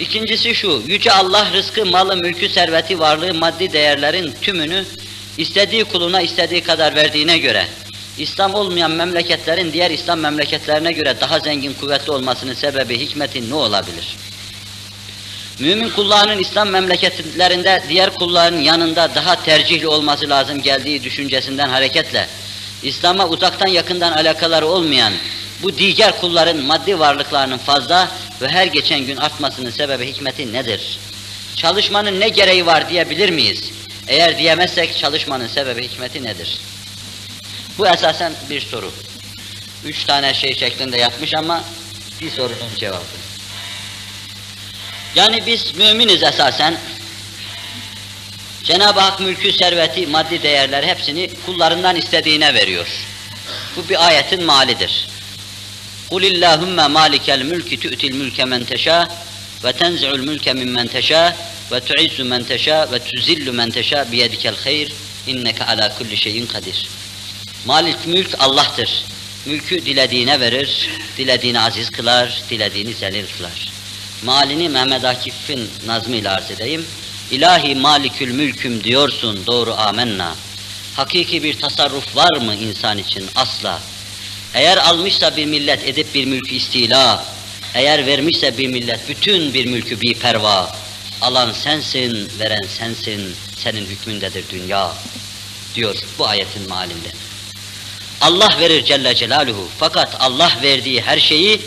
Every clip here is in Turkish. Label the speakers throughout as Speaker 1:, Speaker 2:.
Speaker 1: İkincisi şu, Yüce Allah rızkı, malı, mülkü, serveti, varlığı, maddi değerlerin tümünü istediği kuluna istediği kadar verdiğine göre, İslam olmayan memleketlerin diğer İslam memleketlerine göre daha zengin, kuvvetli olmasının sebebi, hikmeti ne olabilir? Mümin kullarının İslam memleketlerinde diğer kulların yanında daha tercihli olması lazım geldiği düşüncesinden hareketle, İslam'a uzaktan yakından alakaları olmayan bu diğer kulların maddi varlıklarının fazla ve her geçen gün artmasının sebebi hikmeti nedir? Çalışmanın ne gereği var diyebilir miyiz? Eğer diyemezsek çalışmanın sebebi hikmeti nedir? Bu esasen bir soru. Üç tane şey şeklinde yapmış ama bir sorunun cevabı. Yani biz müminiz esasen. Cenab-ı Hak mülkü, serveti, maddi değerler hepsini kullarından istediğine veriyor. Bu bir ayetin malidir. قُلِ اللّٰهُمَّ مَالِكَ الْمُلْكِ تُؤْتِ الْمُلْكَ مَنْ تَشَاءُ وَتَنْزِعُ الْمُلْكَ مِمَّنْ تَشَاءُ وَتُعِزُّ مَنْ تَشَاءُ وَتُزِلُّ مَنْ تَشَاءُ بِيَدِكَ الْخَيْرِ اِنَّكَ عَلَى كُلِّ شَيْءٍ قَدِيرٌ Malik mülk Allah'tır. Mülkü dilediğine verir, dilediğini aziz kılar, dilediğini zelil kılar. Malini Mehmet Akif'in nazmıyla arz edeyim. İlahi malikül mülküm diyorsun doğru amenna. Hakiki bir tasarruf var mı insan için? Asla. Eğer almışsa bir millet edip bir mülkü istila, eğer vermişse bir millet bütün bir mülkü bir perva, alan sensin, veren sensin, senin hükmündedir dünya, diyor bu ayetin malinde. Allah verir Celle Celaluhu, fakat Allah verdiği her şeyi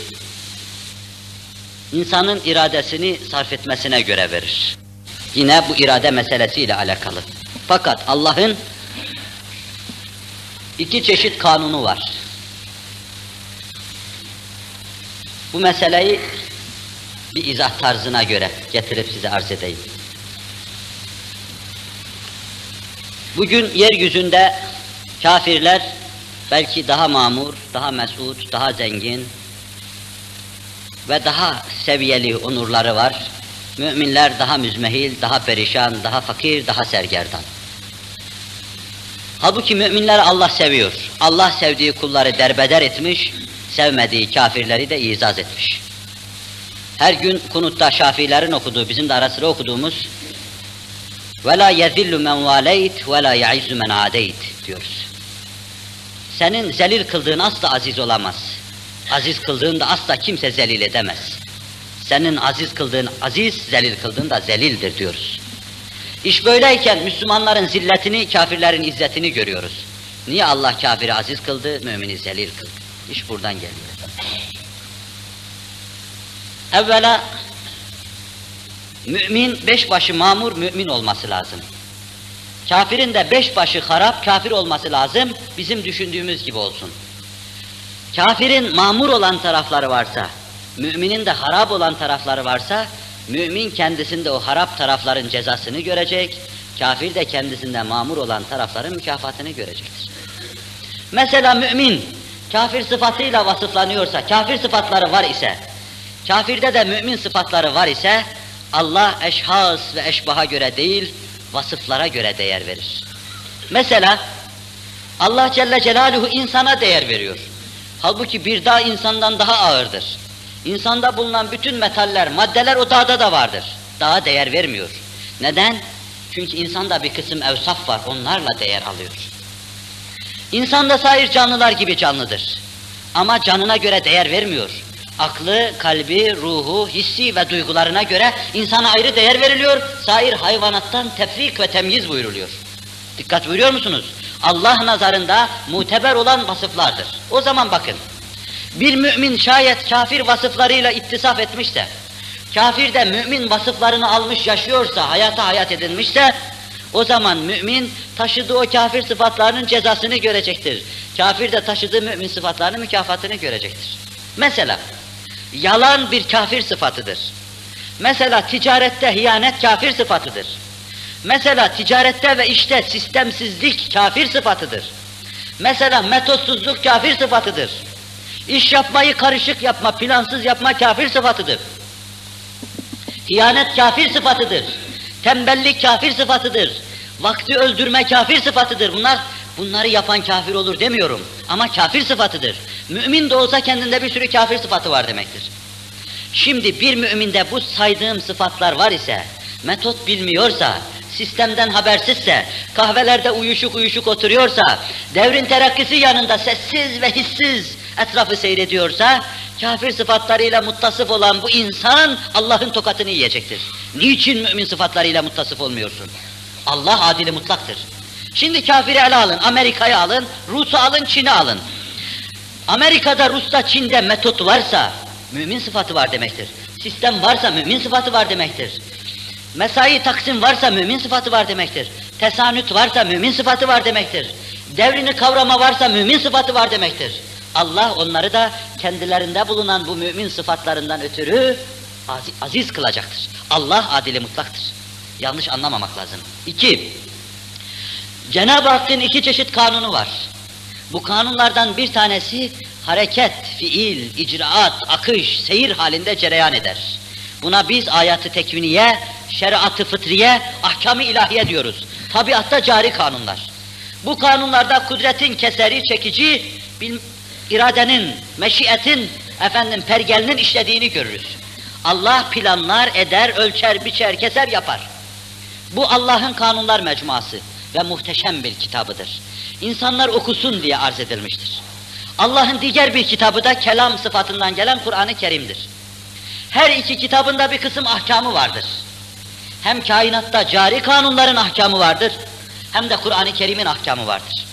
Speaker 1: insanın iradesini sarf etmesine göre verir. Yine bu irade meselesiyle alakalı. Fakat Allah'ın iki çeşit kanunu var. Bu meseleyi bir izah tarzına göre getirip size arz edeyim. Bugün yeryüzünde kafirler belki daha mamur, daha mesut, daha zengin ve daha seviyeli onurları var. Müminler daha müzmehil, daha perişan, daha fakir, daha sergerdan. Halbuki müminler Allah seviyor. Allah sevdiği kulları derbeder etmiş, sevmediği kafirleri de izaz etmiş. Her gün kunutta şafilerin okuduğu, bizim de ara sıra okuduğumuz وَلَا يَذِلُّ مَنْ وَالَيْتْ وَلَا يَعِزُّ مَنْ عَادَيْتْ diyoruz. Senin zelil kıldığın asla aziz olamaz. Aziz kıldığın da asla kimse zelil edemez. Senin aziz kıldığın aziz, zelil kıldığın da zelildir diyoruz. İş böyleyken Müslümanların zilletini, kafirlerin izzetini görüyoruz. Niye Allah kafiri aziz kıldı, mümini zelil kıldı? İş buradan geliyor. Evvela mümin beş başı mamur mümin olması lazım. Kafirin de beş başı harap kafir olması lazım. Bizim düşündüğümüz gibi olsun. Kafirin mamur olan tarafları varsa, müminin de harap olan tarafları varsa, mümin kendisinde o harap tarafların cezasını görecek, kafir de kendisinde mamur olan tarafların mükafatını görecektir. Mesela mümin, kafir sıfatıyla vasıflanıyorsa, kafir sıfatları var ise, kafirde de mümin sıfatları var ise, Allah eşhas ve eşbaha göre değil, vasıflara göre değer verir. Mesela, Allah Celle Celaluhu insana değer veriyor. Halbuki bir dağ insandan daha ağırdır. İnsanda bulunan bütün metaller, maddeler o dağda da vardır. Dağa değer vermiyor. Neden? Çünkü insanda bir kısım evsaf var, onlarla değer alıyor. İnsan da sair canlılar gibi canlıdır. Ama canına göre değer vermiyor. Aklı, kalbi, ruhu, hissi ve duygularına göre insana ayrı değer veriliyor. Sair hayvanattan tefrik ve temyiz buyuruluyor. Dikkat buyuruyor musunuz? Allah nazarında muteber olan vasıflardır. O zaman bakın, bir mümin şayet kafir vasıflarıyla ittisaf etmişse, kafir de mümin vasıflarını almış yaşıyorsa, hayata hayat edinmişse, o zaman mümin taşıdığı o kafir sıfatlarının cezasını görecektir. Kafir de taşıdığı mümin sıfatlarının mükafatını görecektir. Mesela, yalan bir kafir sıfatıdır. Mesela ticarette hiyanet kafir sıfatıdır. Mesela ticarette ve işte sistemsizlik kafir sıfatıdır. Mesela metotsuzluk kafir sıfatıdır. İş yapmayı karışık yapma, plansız yapma kafir sıfatıdır. Hiyanet kafir sıfatıdır. Tembellik kafir sıfatıdır. Vakti öldürme kafir sıfatıdır. Bunlar bunları yapan kafir olur demiyorum. Ama kafir sıfatıdır. Mümin de olsa kendinde bir sürü kafir sıfatı var demektir. Şimdi bir müminde bu saydığım sıfatlar var ise, metot bilmiyorsa, sistemden habersizse, kahvelerde uyuşuk uyuşuk oturuyorsa, devrin terakkisi yanında sessiz ve hissiz etrafı seyrediyorsa, kafir sıfatlarıyla muttasıf olan bu insan Allah'ın tokatını yiyecektir. Niçin mümin sıfatlarıyla muttasıf olmuyorsun? Allah adili mutlaktır. Şimdi kafiri ele alın, Amerika'yı alın, Rus'u alın, Çin'i alın. Amerika'da, Rus'ta, Çin'de metot varsa mümin sıfatı var demektir. Sistem varsa mümin sıfatı var demektir. Mesai taksim varsa mümin sıfatı var demektir. Tesanüt varsa mümin sıfatı var demektir. Devrini kavrama varsa mümin sıfatı var demektir. Allah onları da kendilerinde bulunan bu mümin sıfatlarından ötürü aziz, kılacaktır. Allah adili mutlaktır. Yanlış anlamamak lazım. İki, Cenab-ı Hakk'ın iki çeşit kanunu var. Bu kanunlardan bir tanesi hareket, fiil, icraat, akış, seyir halinde cereyan eder. Buna biz ayatı tekviniye, şeriatı fıtriye, ahkamı ilahiye diyoruz. Tabiatta cari kanunlar. Bu kanunlarda kudretin keseri, çekici, bil, iradenin, meşiyetin, efendim pergelinin işlediğini görürüz. Allah planlar, eder, ölçer, biçer, keser, yapar. Bu Allah'ın kanunlar mecmuası ve muhteşem bir kitabıdır. İnsanlar okusun diye arz edilmiştir. Allah'ın diğer bir kitabı da kelam sıfatından gelen Kur'an-ı Kerim'dir. Her iki kitabında bir kısım ahkamı vardır. Hem kainatta cari kanunların ahkamı vardır, hem de Kur'an-ı Kerim'in ahkamı vardır.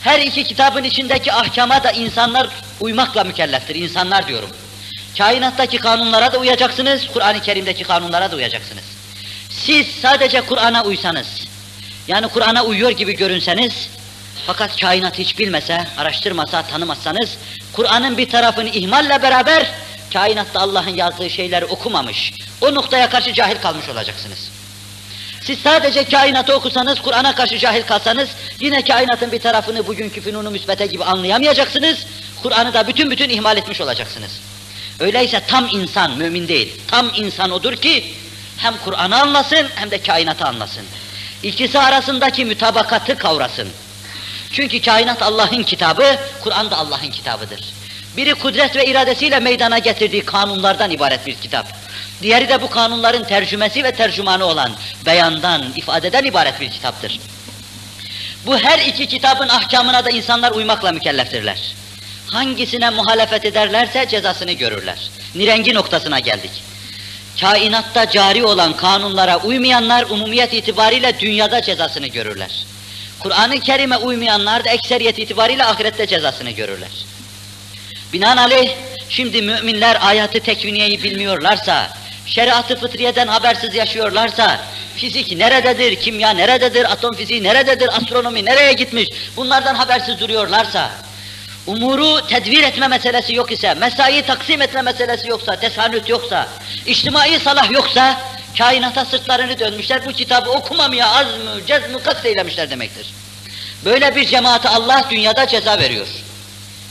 Speaker 1: Her iki kitabın içindeki ahkama da insanlar uymakla mükelleftir, insanlar diyorum. Kainattaki kanunlara da uyacaksınız, Kur'an-ı Kerim'deki kanunlara da uyacaksınız. Siz sadece Kur'an'a uysanız, yani Kur'an'a uyuyor gibi görünseniz, fakat kainat hiç bilmese, araştırmasa, tanımazsanız, Kur'an'ın bir tarafını ihmalle beraber, kainatta Allah'ın yazdığı şeyleri okumamış, o noktaya karşı cahil kalmış olacaksınız. Siz sadece kainatı okusanız, Kur'an'a karşı cahil kalsanız, yine kainatın bir tarafını bugünkü fünunu müsbete gibi anlayamayacaksınız, Kur'an'ı da bütün bütün ihmal etmiş olacaksınız. Öyleyse tam insan, mümin değil, tam insan odur ki, hem Kur'an'ı anlasın, hem de kainatı anlasın. İkisi arasındaki mütabakatı kavrasın. Çünkü kainat Allah'ın kitabı, Kur'an da Allah'ın kitabıdır. Biri kudret ve iradesiyle meydana getirdiği kanunlardan ibaret bir kitap. Diğeri de bu kanunların tercümesi ve tercümanı olan beyandan, ifadeden ibaret bir kitaptır. Bu her iki kitabın ahkamına da insanlar uymakla mükelleftirler. Hangisine muhalefet ederlerse cezasını görürler. Nirengi noktasına geldik. Kainatta cari olan kanunlara uymayanlar umumiyet itibariyle dünyada cezasını görürler. Kur'an-ı Kerim'e uymayanlar da ekseriyet itibariyle ahirette cezasını görürler. Binaenaleyh şimdi müminler ayatı tekviniyeyi bilmiyorlarsa, şeriatı fıtriyeden habersiz yaşıyorlarsa, fizik nerededir, kimya nerededir, atom fiziği nerededir, astronomi nereye gitmiş, bunlardan habersiz duruyorlarsa, umuru tedbir etme meselesi yok ise, mesai taksim etme meselesi yoksa, tesanüt yoksa, içtimai salah yoksa, kainata sırtlarını dönmüşler, bu kitabı okumamaya az mı, cez mi, kast eylemişler demektir. Böyle bir cemaate Allah dünyada ceza veriyor.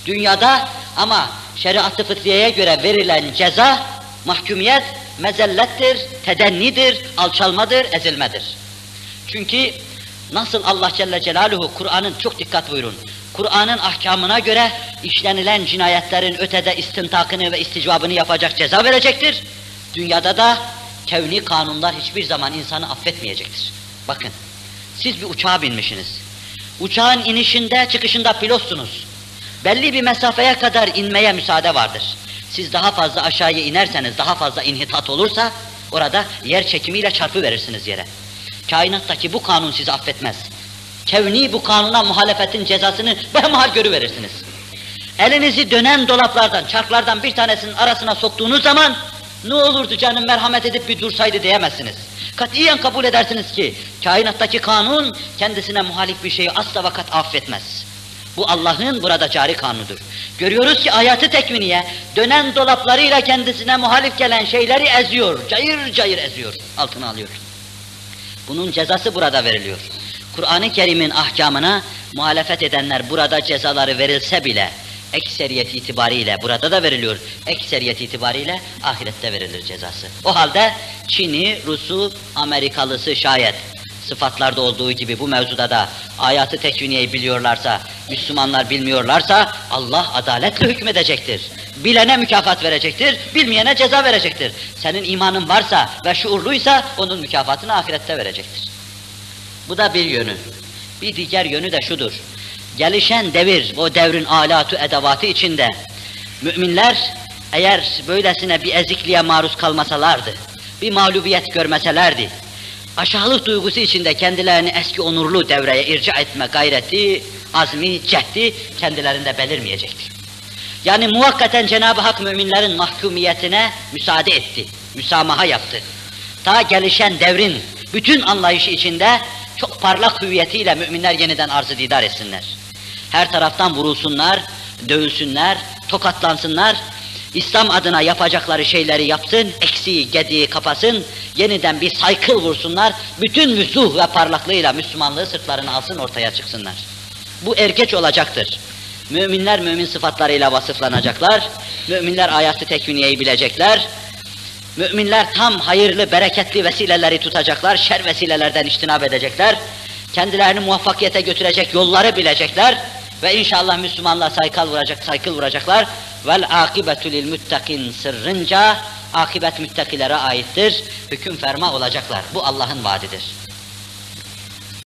Speaker 1: Dünyada ama şeriat-ı fıtriyeye göre verilen ceza, mahkumiyet, mezellettir, tedennidir, alçalmadır, ezilmedir. Çünkü nasıl Allah Celle Celaluhu Kur'an'ın çok dikkat buyurun. Kur'an'ın ahkamına göre işlenilen cinayetlerin ötede istintakını ve isticabını yapacak ceza verecektir. Dünyada da kevni kanunlar hiçbir zaman insanı affetmeyecektir. Bakın, siz bir uçağa binmişsiniz. Uçağın inişinde, çıkışında pilotsunuz. Belli bir mesafeye kadar inmeye müsaade vardır. Siz daha fazla aşağıya inerseniz, daha fazla inhitat olursa, orada yer çekimiyle çarpı verirsiniz yere. Kainattaki bu kanun sizi affetmez. Kevni bu kanuna muhalefetin cezasını behemhal görüverirsiniz. Elinizi dönen dolaplardan, çarklardan bir tanesinin arasına soktuğunuz zaman, ne olurdu canım merhamet edip bir dursaydı diyemezsiniz. Katiyen kabul edersiniz ki, kainattaki kanun kendisine muhalif bir şeyi asla vakat affetmez. Bu Allah'ın burada cari kanunudur. Görüyoruz ki ayatı tekviniye dönen dolaplarıyla kendisine muhalif gelen şeyleri eziyor, cayır cayır eziyor, altına alıyor. Bunun cezası burada veriliyor. Kur'an-ı Kerim'in ahkamına muhalefet edenler burada cezaları verilse bile ekseriyet itibariyle burada da veriliyor. Ekseriyet itibariyle ahirette verilir cezası. O halde Çin'i, Rus'u, Amerikalısı şayet sıfatlarda olduğu gibi bu mevzuda da ayatı tekviniyeyi biliyorlarsa, Müslümanlar bilmiyorlarsa Allah adaletle hükmedecektir. bilene mükafat verecektir, bilmeyene ceza verecektir. Senin imanın varsa ve şuurluysa onun mükafatını ahirette verecektir. Bu da bir yönü. Bir diğer yönü de şudur. Gelişen devir, o devrin alatu edevatı içinde müminler eğer böylesine bir ezikliğe maruz kalmasalardı, bir mağlubiyet görmeselerdi, aşağılık duygusu içinde kendilerini eski onurlu devreye irca etme gayreti, azmi, cehdi kendilerinde belirmeyecekti. Yani muvakkaten Cenab-ı Hak müminlerin mahkumiyetine müsaade etti, müsamaha yaptı. Ta gelişen devrin bütün anlayışı içinde çok parlak hüviyetiyle müminler yeniden arzı didar etsinler. Her taraftan vurulsunlar, dövülsünler, tokatlansınlar, İslam adına yapacakları şeyleri yapsın, eksiği, gediği kapasın, yeniden bir saykıl vursunlar, bütün vüzuh ve parlaklığıyla Müslümanlığı sırtlarına alsın, ortaya çıksınlar. Bu erkeç olacaktır. Müminler mümin sıfatlarıyla vasıflanacaklar, müminler ayatı tekviniyeyi bilecekler, müminler tam hayırlı, bereketli vesileleri tutacaklar, şer vesilelerden iştinab edecekler, kendilerini muvaffakiyete götürecek yolları bilecekler ve inşallah Müslümanlığa saykal vuracak, saykıl vuracaklar. Vel akibetu lil muttakin sırrınca akibet müttakilere aittir. Hüküm ferma olacaklar. Bu Allah'ın vaadidir.